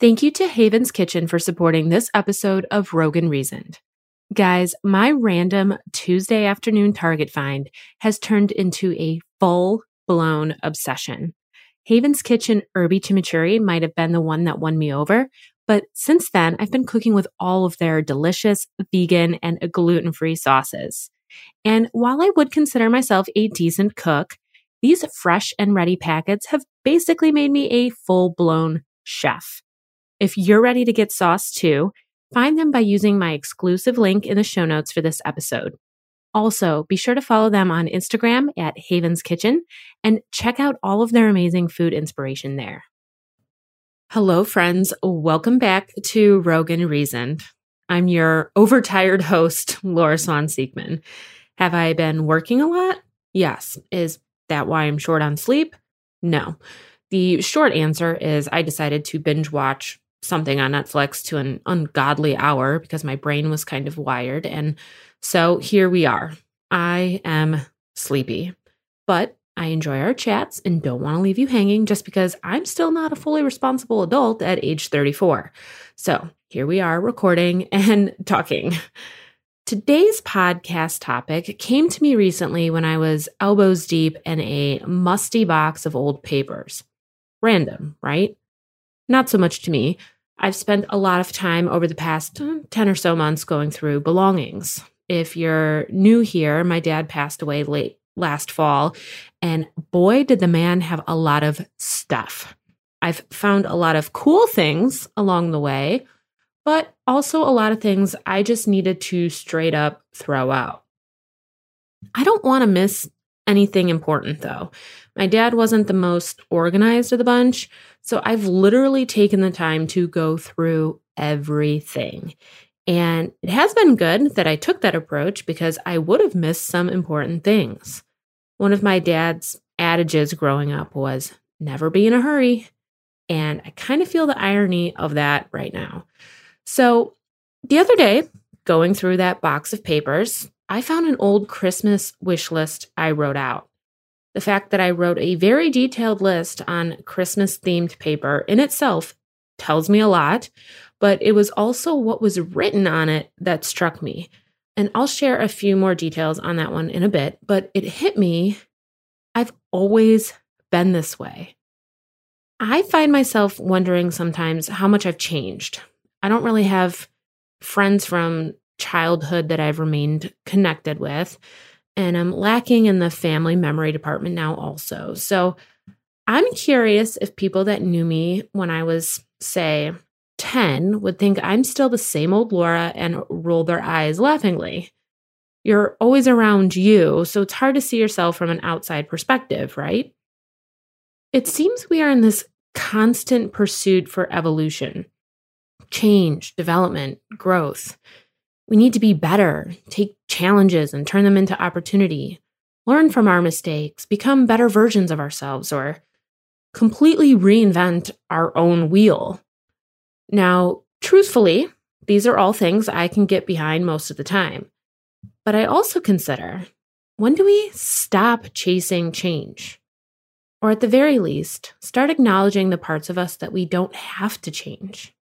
Thank you to Haven's Kitchen for supporting this episode of Rogue and Reason. Guys, my random Tuesday afternoon Target find has turned into a full blown obsession. Haven's Kitchen Herby Chimichurri might have been the one that won me over, but since then I've been cooking with all of their delicious vegan and gluten free sauces. And while I would consider myself a decent cook, these fresh and ready packets have basically made me a full blown chef. If you're ready to get sauce too, find them by using my exclusive link in the show notes for this episode. Also, be sure to follow them on Instagram at Haven's Kitchen and check out all of their amazing food inspiration there. Hello, friends. Welcome back to Rogue and Reason. I'm your overtired host, Laura Swan Seekman. Have I been working a lot? Yes. Is that why I'm short on sleep? No. The short answer is I decided to binge watch something on Netflix to an ungodly hour because my brain was kind of wired. And so here we are. I am sleepy, but I enjoy our chats and don't want to leave you hanging just because I'm still not a fully responsible adult at age 34. So here we are recording and talking. Today's podcast topic came to me recently when I was elbows deep in a musty box of old papers. Random, right? Not so much to me. I've spent a lot of time over the past uh, 10 or so months going through belongings. If you're new here, my dad passed away late last fall, and boy, did the man have a lot of stuff. I've found a lot of cool things along the way, but also a lot of things I just needed to straight up throw out. I don't want to miss anything important though. My dad wasn't the most organized of the bunch, so I've literally taken the time to go through everything. And it has been good that I took that approach because I would have missed some important things. One of my dad's adages growing up was never be in a hurry. And I kind of feel the irony of that right now. So the other day, going through that box of papers, I found an old Christmas wish list I wrote out. The fact that I wrote a very detailed list on Christmas themed paper in itself tells me a lot, but it was also what was written on it that struck me. And I'll share a few more details on that one in a bit, but it hit me. I've always been this way. I find myself wondering sometimes how much I've changed. I don't really have friends from childhood that I've remained connected with and I'm lacking in the family memory department now also. So I'm curious if people that knew me when I was, say, 10 would think I'm still the same old Laura and roll their eyes laughingly. You're always around you, so it's hard to see yourself from an outside perspective, right? It seems we are in this constant pursuit for evolution, change, development, growth. We need to be better, take challenges and turn them into opportunity, learn from our mistakes, become better versions of ourselves, or completely reinvent our own wheel. Now, truthfully, these are all things I can get behind most of the time. But I also consider when do we stop chasing change? Or at the very least, start acknowledging the parts of us that we don't have to change.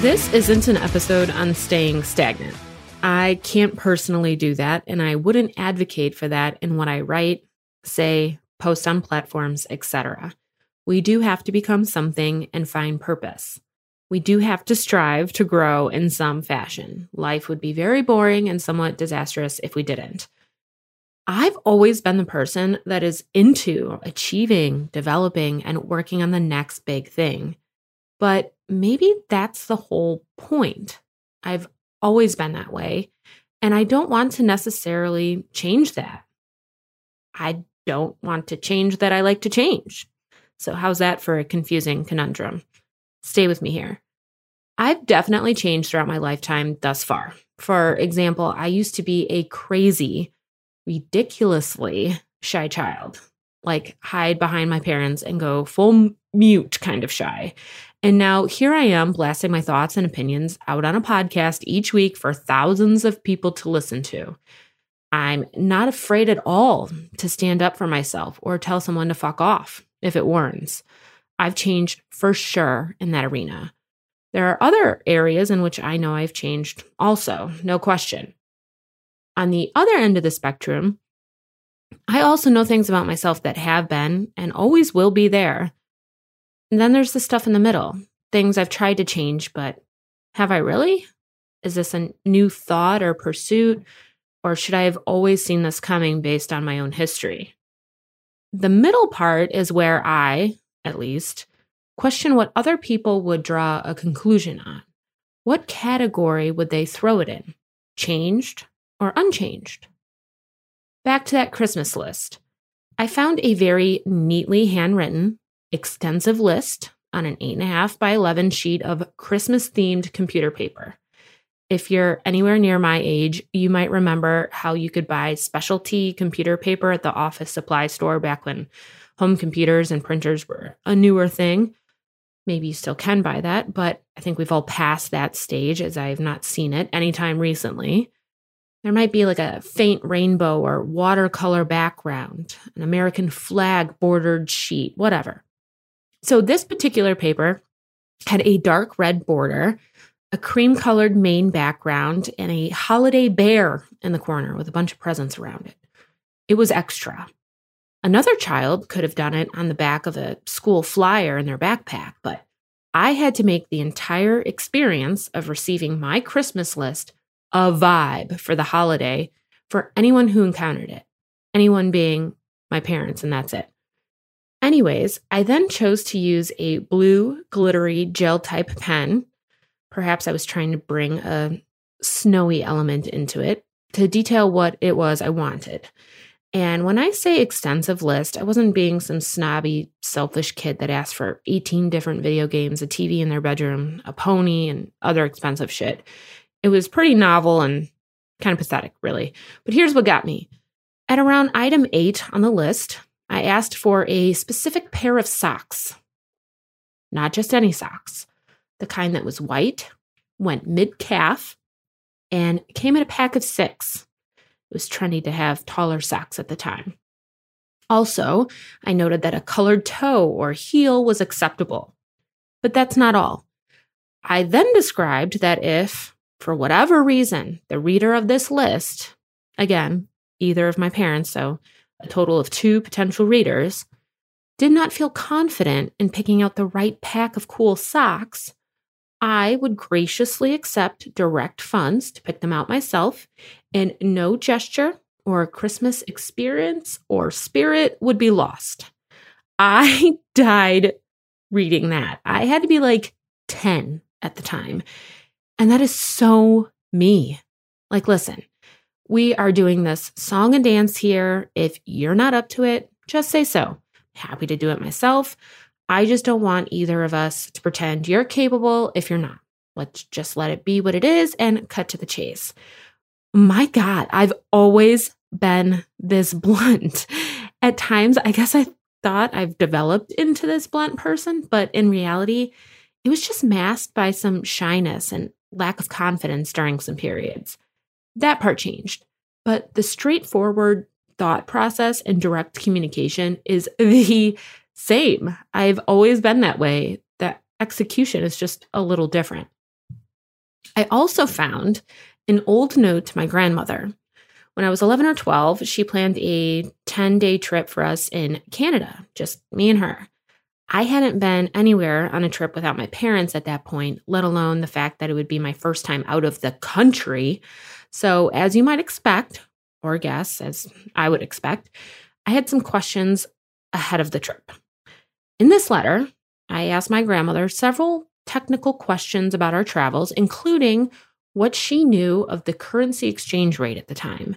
This isn't an episode on staying stagnant. I can't personally do that, and I wouldn't advocate for that in what I write, say, post on platforms, etc. We do have to become something and find purpose. We do have to strive to grow in some fashion. Life would be very boring and somewhat disastrous if we didn't. I've always been the person that is into achieving, developing, and working on the next big thing. But maybe that's the whole point. I've always been that way, and I don't want to necessarily change that. I don't want to change that I like to change. So, how's that for a confusing conundrum? Stay with me here. I've definitely changed throughout my lifetime thus far. For example, I used to be a crazy, ridiculously shy child, like hide behind my parents and go full mute kind of shy. And now here I am blasting my thoughts and opinions out on a podcast each week for thousands of people to listen to. I'm not afraid at all to stand up for myself or tell someone to fuck off if it warrants. I've changed for sure in that arena. There are other areas in which I know I've changed also, no question. On the other end of the spectrum, I also know things about myself that have been and always will be there and then there's the stuff in the middle, things I've tried to change, but have I really? Is this a new thought or pursuit? Or should I have always seen this coming based on my own history? The middle part is where I, at least, question what other people would draw a conclusion on. What category would they throw it in? Changed or unchanged? Back to that Christmas list. I found a very neatly handwritten, extensive list on an 8.5 by 11 sheet of Christmas themed computer paper. If you're anywhere near my age, you might remember how you could buy specialty computer paper at the office supply store back when home computers and printers were a newer thing. Maybe you still can buy that, but I think we've all passed that stage as I have not seen it anytime recently. There might be like a faint rainbow or watercolor background, an American flag bordered sheet, whatever. So this particular paper had a dark red border, a cream colored main background, and a holiday bear in the corner with a bunch of presents around it. It was extra. Another child could have done it on the back of a school flyer in their backpack, but I had to make the entire experience of receiving my Christmas list a vibe for the holiday for anyone who encountered it, anyone being my parents, and that's it. Anyways, I then chose to use a blue glittery gel type pen. Perhaps I was trying to bring a snowy element into it to detail what it was I wanted. And when I say extensive list, I wasn't being some snobby, selfish kid that asked for 18 different video games, a TV in their bedroom, a pony, and other expensive shit. It was pretty novel and kind of pathetic, really. But here's what got me. At around item eight on the list, I asked for a specific pair of socks. Not just any socks, the kind that was white, went mid calf, and came in a pack of six. It was trendy to have taller socks at the time. Also, I noted that a colored toe or heel was acceptable. But that's not all. I then described that if, for whatever reason, the reader of this list, again, either of my parents, so a total of two potential readers, did not feel confident in picking out the right pack of cool socks, I would graciously accept direct funds to pick them out myself, and no gesture or Christmas experience or spirit would be lost. I died reading that. I had to be like 10 at the time. And that is so me. Like, listen, we are doing this song and dance here. If you're not up to it, just say so. Happy to do it myself. I just don't want either of us to pretend you're capable if you're not. Let's just let it be what it is and cut to the chase. My God, I've always been this blunt. At times, I guess I thought I've developed into this blunt person, but in reality, it was just masked by some shyness and lack of confidence during some periods. That part changed. But the straightforward thought process and direct communication is the same. I've always been that way. That execution is just a little different. I also found an old note to my grandmother. When I was 11 or 12, she planned a 10 day trip for us in Canada, just me and her. I hadn't been anywhere on a trip without my parents at that point, let alone the fact that it would be my first time out of the country. So, as you might expect, or guess, as I would expect, I had some questions ahead of the trip. In this letter, I asked my grandmother several technical questions about our travels, including what she knew of the currency exchange rate at the time.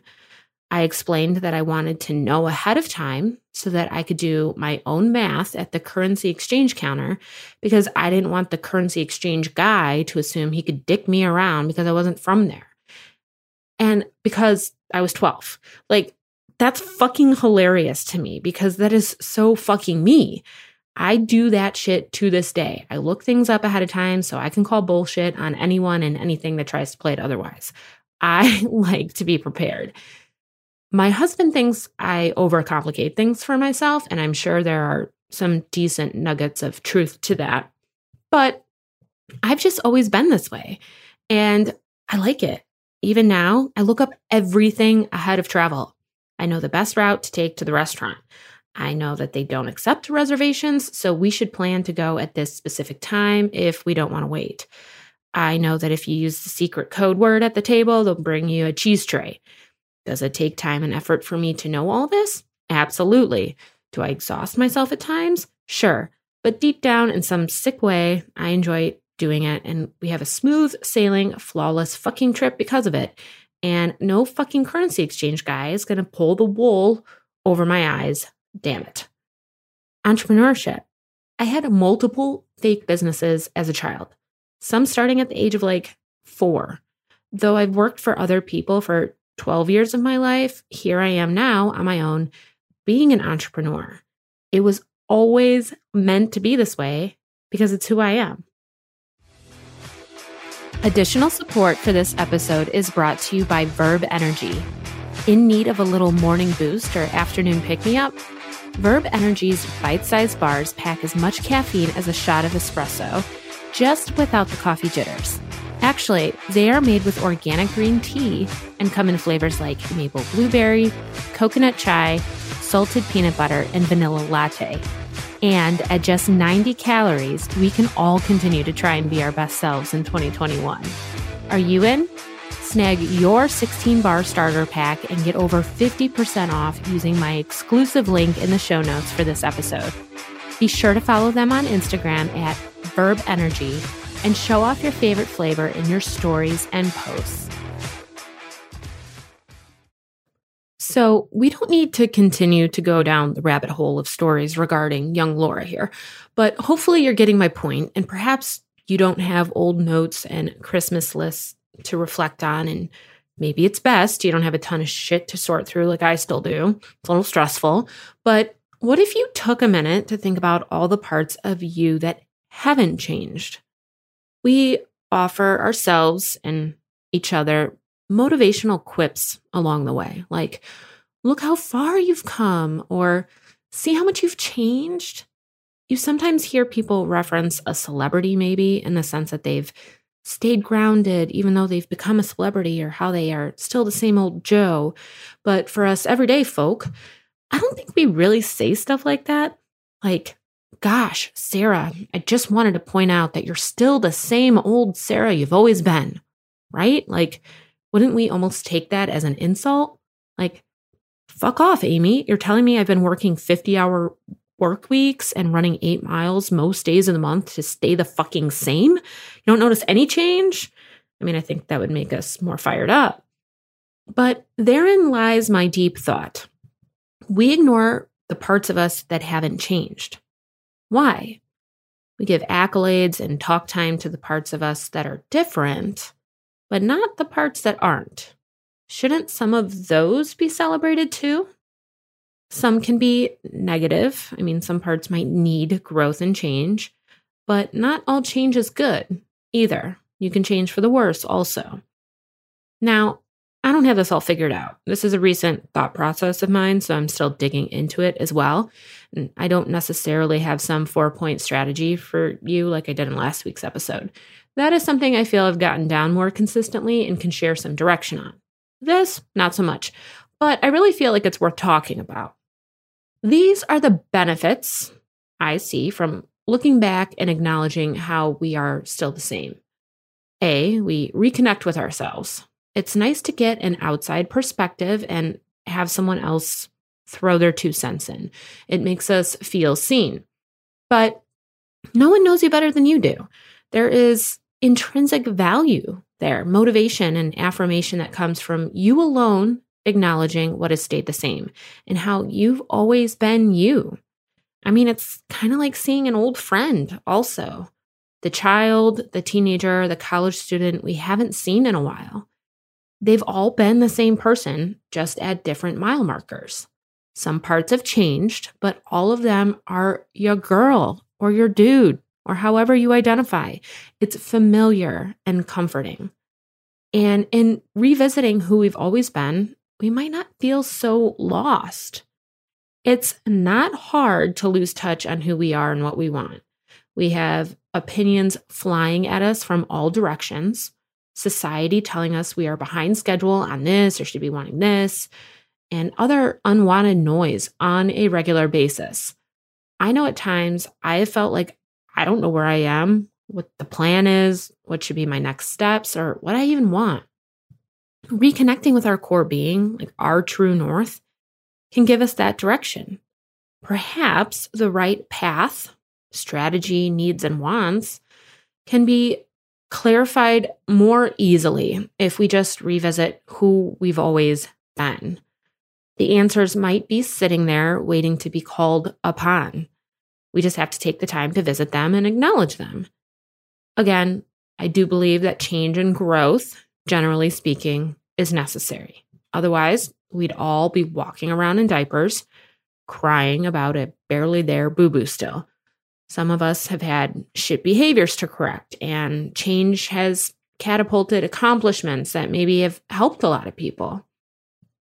I explained that I wanted to know ahead of time so that I could do my own math at the currency exchange counter because I didn't want the currency exchange guy to assume he could dick me around because I wasn't from there. And because I was 12, like that's fucking hilarious to me because that is so fucking me. I do that shit to this day. I look things up ahead of time so I can call bullshit on anyone and anything that tries to play it otherwise. I like to be prepared. My husband thinks I overcomplicate things for myself, and I'm sure there are some decent nuggets of truth to that. But I've just always been this way, and I like it. Even now, I look up everything ahead of travel. I know the best route to take to the restaurant. I know that they don't accept reservations, so we should plan to go at this specific time if we don't want to wait. I know that if you use the secret code word at the table, they'll bring you a cheese tray. Does it take time and effort for me to know all this? Absolutely. Do I exhaust myself at times? Sure. But deep down, in some sick way, I enjoy doing it. And we have a smooth sailing, flawless fucking trip because of it. And no fucking currency exchange guy is going to pull the wool over my eyes Damn it. Entrepreneurship. I had multiple fake businesses as a child, some starting at the age of like four. Though I've worked for other people for 12 years of my life, here I am now on my own, being an entrepreneur. It was always meant to be this way because it's who I am. Additional support for this episode is brought to you by Verb Energy. In need of a little morning boost or afternoon pick me up? Verb Energy's bite sized bars pack as much caffeine as a shot of espresso, just without the coffee jitters. Actually, they are made with organic green tea and come in flavors like maple blueberry, coconut chai, salted peanut butter, and vanilla latte. And at just 90 calories, we can all continue to try and be our best selves in 2021. Are you in? Snag your 16 bar starter pack and get over 50% off using my exclusive link in the show notes for this episode. Be sure to follow them on Instagram at Verb Energy and show off your favorite flavor in your stories and posts. So, we don't need to continue to go down the rabbit hole of stories regarding young Laura here, but hopefully you're getting my point, and perhaps you don't have old notes and Christmas lists to reflect on and maybe it's best you don't have a ton of shit to sort through like I still do. It's a little stressful, but what if you took a minute to think about all the parts of you that haven't changed? We offer ourselves and each other motivational quips along the way, like, look how far you've come, or see how much you've changed. You sometimes hear people reference a celebrity, maybe in the sense that they've stayed grounded, even though they've become a celebrity or how they are still the same old Joe. But for us everyday folk, I don't think we really say stuff like that. Like, gosh, Sarah, I just wanted to point out that you're still the same old Sarah you've always been, right? Like, wouldn't we almost take that as an insult? Like, fuck off, Amy. You're telling me I've been working 50 hour work weeks and running eight miles most days of the month to stay the fucking same? You don't notice any change? I mean, I think that would make us more fired up. But therein lies my deep thought. We ignore the parts of us that haven't changed. Why? We give accolades and talk time to the parts of us that are different, but not the parts that aren't. Shouldn't some of those be celebrated too? Some can be negative. I mean, some parts might need growth and change, but not all change is good either. You can change for the worse also. Now, I don't have this all figured out. This is a recent thought process of mine, so I'm still digging into it as well. I don't necessarily have some four point strategy for you like I did in last week's episode. That is something I feel I've gotten down more consistently and can share some direction on. This, not so much, but I really feel like it's worth talking about. These are the benefits I see from looking back and acknowledging how we are still the same. A, we reconnect with ourselves. It's nice to get an outside perspective and have someone else throw their two cents in. It makes us feel seen. But no one knows you better than you do. There is intrinsic value there, motivation and affirmation that comes from you alone acknowledging what has stayed the same and how you've always been you. I mean, it's kind of like seeing an old friend, also. The child, the teenager, the college student we haven't seen in a while. They've all been the same person, just at different mile markers. Some parts have changed, but all of them are your girl or your dude or however you identify. It's familiar and comforting. And in revisiting who we've always been, we might not feel so lost. It's not hard to lose touch on who we are and what we want. We have opinions flying at us from all directions, society telling us we are behind schedule on this or should be wanting this, and other unwanted noise on a regular basis. I know at times I have felt like I don't know where I am, what the plan is, what should be my next steps, or what I even want. Reconnecting with our core being, like our true north, can give us that direction. Perhaps the right path, strategy, needs, and wants can be clarified more easily if we just revisit who we've always been. The answers might be sitting there waiting to be called upon. We just have to take the time to visit them and acknowledge them. Again, I do believe that change and growth, generally speaking, is necessary. Otherwise, we'd all be walking around in diapers, crying about a barely there boo boo still. Some of us have had shit behaviors to correct, and change has catapulted accomplishments that maybe have helped a lot of people.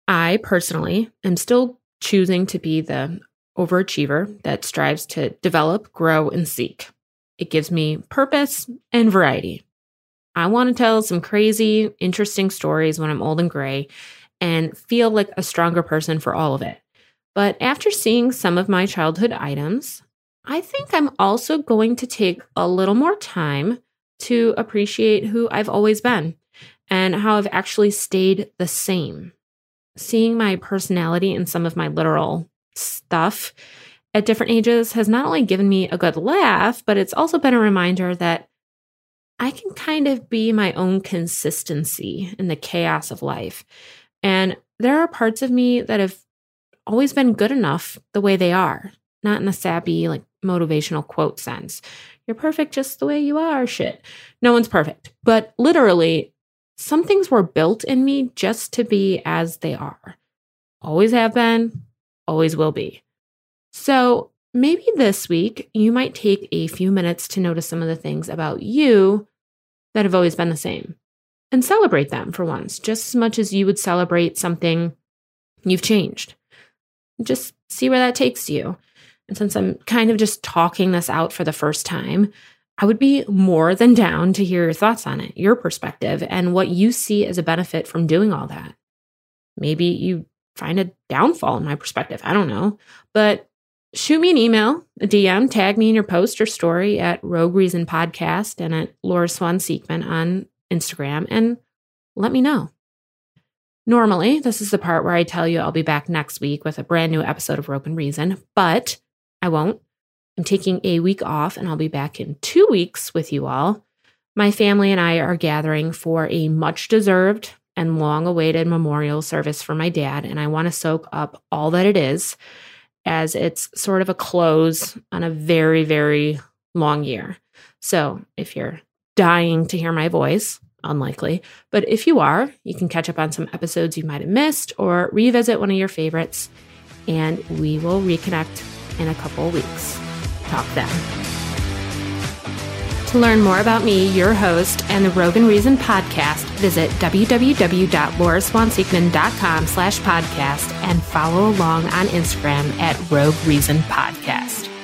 I personally am still choosing to be the overachiever that strives to develop, grow, and seek. It gives me purpose and variety. I want to tell some crazy, interesting stories when I'm old and gray and feel like a stronger person for all of it. But after seeing some of my childhood items, I think I'm also going to take a little more time to appreciate who I've always been and how I've actually stayed the same seeing my personality and some of my literal stuff at different ages has not only given me a good laugh, but it's also been a reminder that I can kind of be my own consistency in the chaos of life. And there are parts of me that have always been good enough the way they are, not in a sappy, like motivational quote sense. You're perfect just the way you are, shit. No one's perfect. But literally, some things were built in me just to be as they are. Always have been, always will be. So maybe this week you might take a few minutes to notice some of the things about you that have always been the same and celebrate them for once, just as much as you would celebrate something you've changed. Just see where that takes you. And since I'm kind of just talking this out for the first time, I would be more than down to hear your thoughts on it, your perspective, and what you see as a benefit from doing all that. Maybe you find a downfall in my perspective. I don't know. But shoot me an email, a DM, tag me in your post or story at Rogue Reason Podcast and at Laura Swan Seekman on Instagram and let me know. Normally, this is the part where I tell you I'll be back next week with a brand new episode of Rogue and Reason, but I won't. I'm taking a week off and I'll be back in two weeks with you all. My family and I are gathering for a much deserved and long awaited memorial service for my dad, and I want to soak up all that it is as it's sort of a close on a very, very long year. So if you're dying to hear my voice, unlikely, but if you are, you can catch up on some episodes you might have missed or revisit one of your favorites, and we will reconnect in a couple weeks. Talk then. To learn more about me, your host, and the Rogue and Reason podcast, visit www.lauraswanseekman.com slash podcast and follow along on Instagram at Rogue Reason Podcast.